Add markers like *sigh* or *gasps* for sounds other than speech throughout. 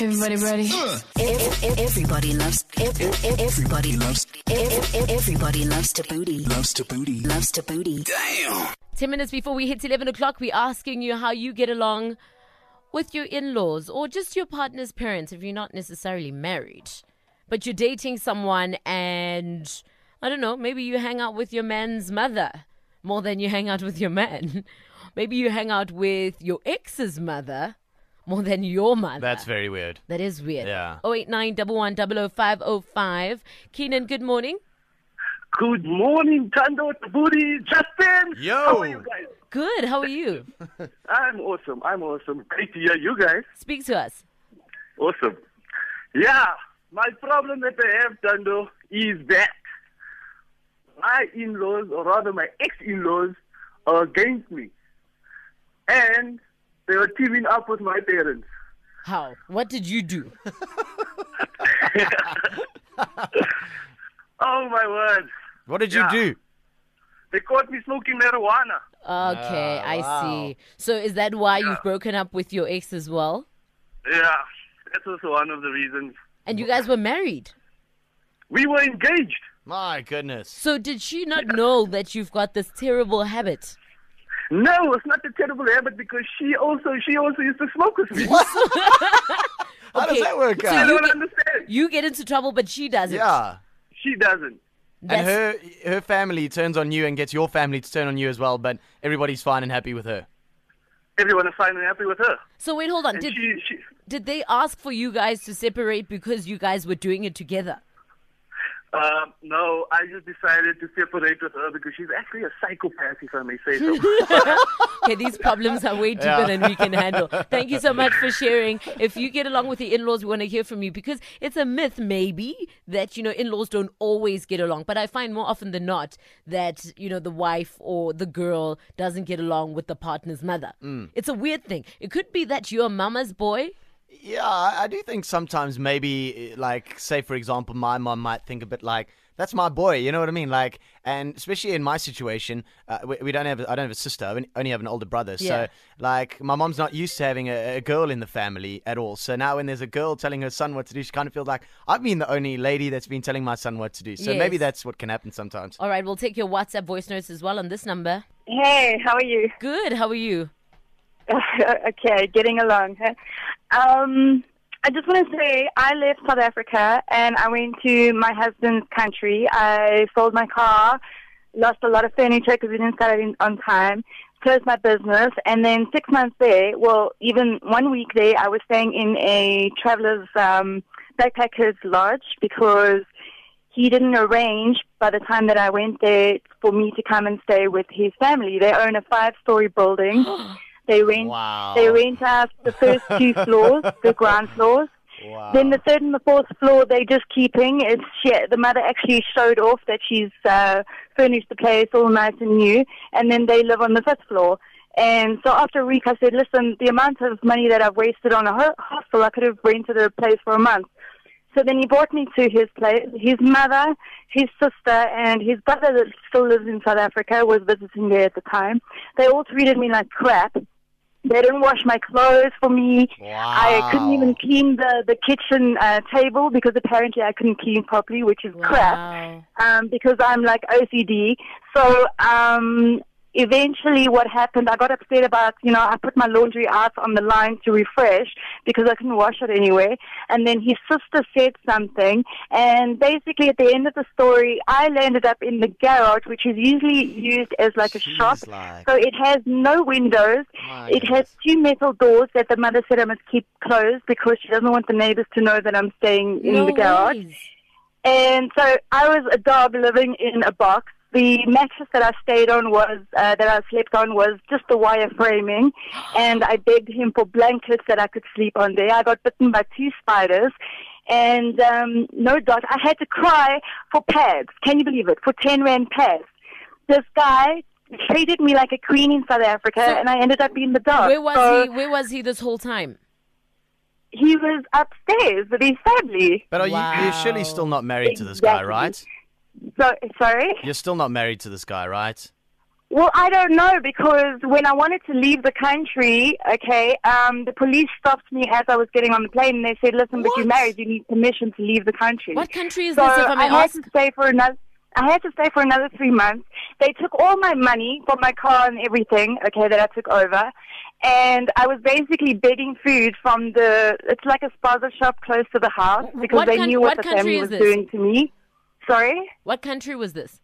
Everybody ready? Everybody loves. Everybody loves. Everybody loves to booty. Loves to booty. Loves to booty. Damn. 10 minutes before we hit 11 o'clock, we're asking you how you get along with your in laws or just your partner's parents if you're not necessarily married, but you're dating someone and I don't know, maybe you hang out with your man's mother more than you hang out with your man. *laughs* Maybe you hang out with your ex's mother more than your mother. That's very weird. That is weird. Yeah. 089 505 Keenan, good morning. Good morning, Thando, Booty, Justin. Yo. How are you guys? Good. How are you? *laughs* I'm awesome. I'm awesome. Great to hear you guys. Speak to us. Awesome. Yeah, my problem that I have, Thando, is that my in-laws, or rather my ex-in-laws, are against me. And they were teaming up with my parents. How? What did you do? *laughs* Oh, my word. What did you do? They caught me smoking marijuana. Okay, Ah, I wow. see. So is that why Yeah. you've broken up with your ex as well? Yeah, that's also one of the reasons. And you guys were married. We were engaged. My goodness. So did she not know that you've got this terrible habit? No, it's not a terrible habit because she also she also used to smoke with me. *laughs* How does Okay, that work so I out? you don't get- understand. You get into trouble, but she doesn't. yeah. She doesn't. And That's- her her family turns on you and gets your family to turn on you as well, but everybody's fine and happy with her. Everyone is fine and happy with her. So wait, hold on. And Did she, she did they ask for you guys to separate because you guys were doing it together? Um, no, I just decided to separate with her because she's actually a psychopath, if I may say so. *laughs* *laughs* Okay, these problems are way deeper Yeah. than we can handle. Thank you so much for sharing. If you get along with the in-laws, we want to hear from you because it's a myth, maybe, that you know in-laws don't always get along. But I find more often than not that you know the wife or the girl doesn't get along with the partner's mother. It's a weird thing. It could be that you're mama's boy. Yeah, I I do think sometimes maybe, eh, like, say for example, my mom might think a bit like, "That's my boy," you know what I mean? Like, and especially in my situation, uh, we, we don't have, I don't have a sister. I only have an older brother, Yeah. so like, my mom's not used to having a, a girl in the family at all. So now when there's a girl telling her son what to do, she kind of feels like I've been the only lady that's been telling my son what to do. So maybe that's what can happen sometimes. All right, we'll take your WhatsApp voice notes as well on this number. Hey, how are you? Good. How are you? *laughs* okay, getting along. huh? Um, I just want to say I left South Africa and I went to my husband's country. I sold my car, lost a lot of furniture because we didn't start it in, on time, closed my business, and then six months there, well, even one week there, I was staying in a traveler's um, backpacker's lodge because he didn't arrange by the time that I went there for me to come and stay with his family. They own a five-story building. *gasps* *gasps* They rent Wow. they rent out the first two *laughs* floors, the ground floors. Wow. Then the third and the fourth floor they just keeping. It's she, the mother actually showed off that she's uh, furnished the place all nice and new, and then they live on the fifth floor. And so after a week, I said, "Listen, the amount of money that I've wasted on a ho- hostel, I could have rented a place for a month." So then he brought me to his place. His mother, his sister, and his brother that still lives in South Africa was visiting there at the time. They all treated me like crap. They didn't wash my clothes for me. I couldn't even clean the, the kitchen uh, table because apparently I couldn't clean properly, which is crap um, because I'm like OCD. So um, eventually, what happened? I got upset about you know I put my laundry out on the line to refresh because I couldn't wash it anyway. And then his sister said something, and basically at the end of the story, I landed up in the garage, which is usually used as like a shop. Like. So it has no windows. My It has two metal doors that the mother said I must keep closed because she doesn't want the neighbors to know that I'm staying in no the garage. ways. And so I was a dog living in a box. The mattress that I stayed on was uh, that I slept on was just the wire framing, *gasps* and I begged him for blankets that I could sleep on there. I got bitten by two spiders, and um, no doubt I had to cry for pads. Can you believe it? For ten rand pads. This guy treated me like a queen in South Africa, So- and I ended up being the dog. Where was So he? Where was he this whole time? He was upstairs with his family. But are you, you're surely still not married to this guy, right? So sorry. You're still not married to this guy, right? Well, I don't know because when I wanted to leave the country, okay, um, the police stopped me as I was getting on the plane and they said, "Listen, but you're married. You need permission to leave the country." What country is so this, if I may had ask? to stay for another. I had to stay for another three months. They took all my money from my car and everything, okay, that I took over. And I was basically begging food from the, it's like a spaza shop close to the house because what they coun- knew what what, the family was this? doing to me. Sorry? What country was this?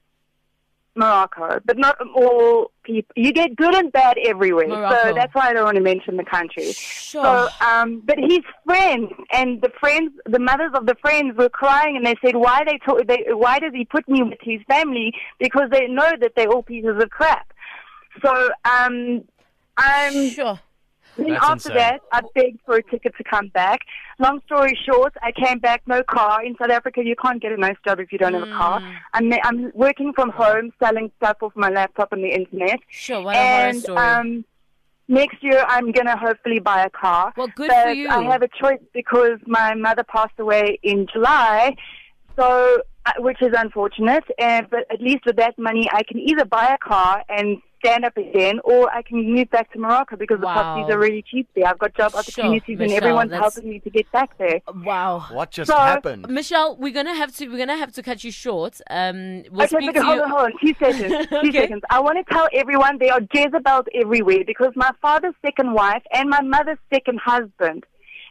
Morocco, but not all people. You get good and bad everywhere, Morocco. so that's why I don't want to mention the country. Sure. So, um, but his friends and the friends, the mothers of the friends were crying, and they said, "Why they, to- they Why does he put me with his family? Because they know that they're all pieces of crap." So, um, I'm sure. Then That's after insane. that, I begged for a ticket to come back. Long story short, I came back, no car. In South Africa, you can't get a nice job if you don't have a car. Mm. I'm, I'm working from home, selling stuff off my laptop on the internet. Sure. What a horror and story. um, next year, I'm going to hopefully buy a car. Well, good but for you. I have a choice because my mother passed away in July. So, uh, which is unfortunate, and but at least with that money, I can either buy a car and stand up again, or I can move back to Morocco because Wow. the properties are really cheap there. I've got job Sure, opportunities, and Michelle, everyone's that's- helping me to get back there. wow. What just So- happened? Michelle, we're gonna have to we're gonna have to cut you short. Um, we'll okay, speak but to hold you. on, hold on, two *laughs* seconds, two Okay. seconds. I want to tell everyone there are Jezebels everywhere because my father's second wife and my mother's second husband,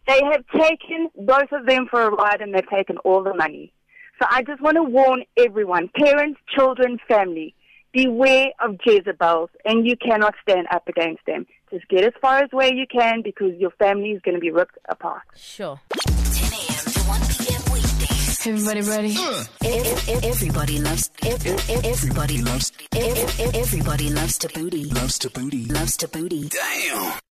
they have taken both of them for a ride and they've taken all the money. So I just want to warn everyone, parents, children, family, beware of Jezebels and you cannot stand up against them. Just get as far as where you can because your family is going to be ripped apart. Sure. 10 a.m. to 1 p.m. weekdays. Everybody ready? Everybody loves. Everybody loves. Everybody loves to booty. Loves to booty. Loves to booty. Damn.